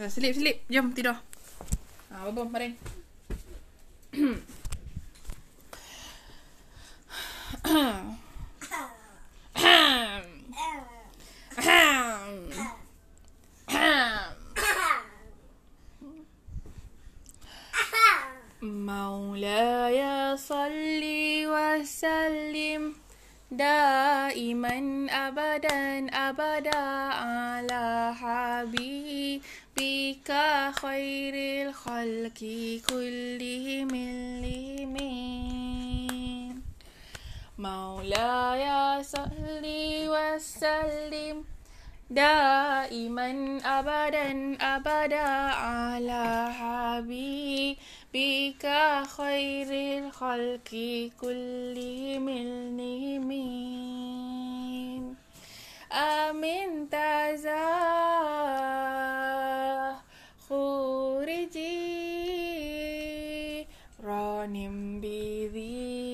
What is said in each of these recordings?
Selip, selip. Jom tidur. Ha, babam, baring. مولاي صل وسلم دائما ابدا أبدا على حبيبك خير الخلق كلهم مولاي صل وسلم. دائما ابدا أبدا على حبيبك خير الخلق كلهم المؤمنين. آمين. تزا خورجي رانم بذي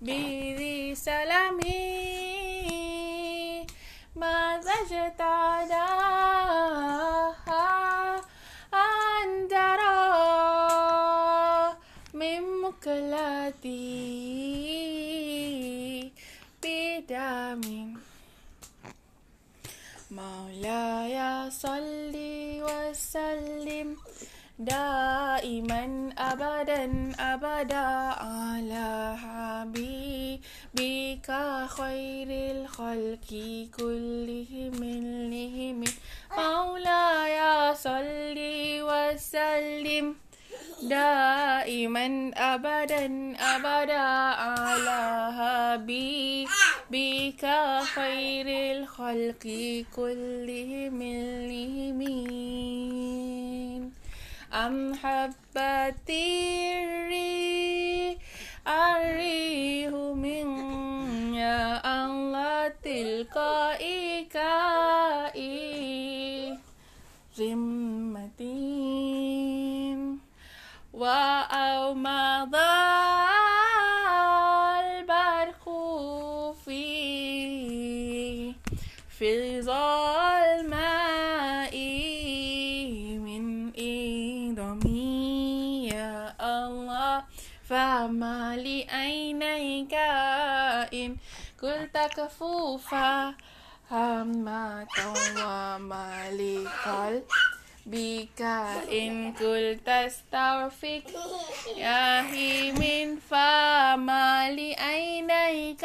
بذي سلامي. ماذا أن مولاي صل وسلم دائما ابدا أبدا على حبيبك خير الخلق كلهم لهم. مولاي صل وسلم دائما ابدا أبدا على حبيبك خير الخلق كلهم لهم أم حبتي الريح الريح من يا الله تلقائي كائي ذمتي وأو في ظلماء من إيضمي يا الله فما لعينيك إن قلت كفوفا. همة وما لقلبك إن قلت استغفك يا من فما لعينيك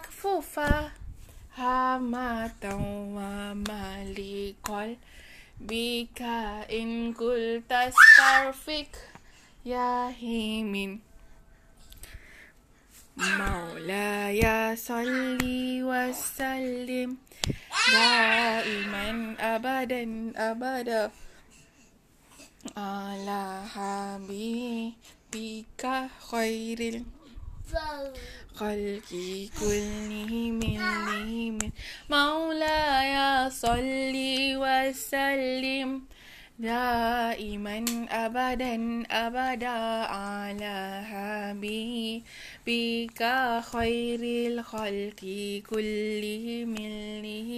قلت كفوفا همة وما لقلبك إن قلت استغفك يا من مولاي صل وسلم دائما ابدا ابدا على حبيبك خير الخلق كلهم لهم مولاي صل وسلم دائما ابدا أبدا على حبيبك خير الخلق كلهم. لهم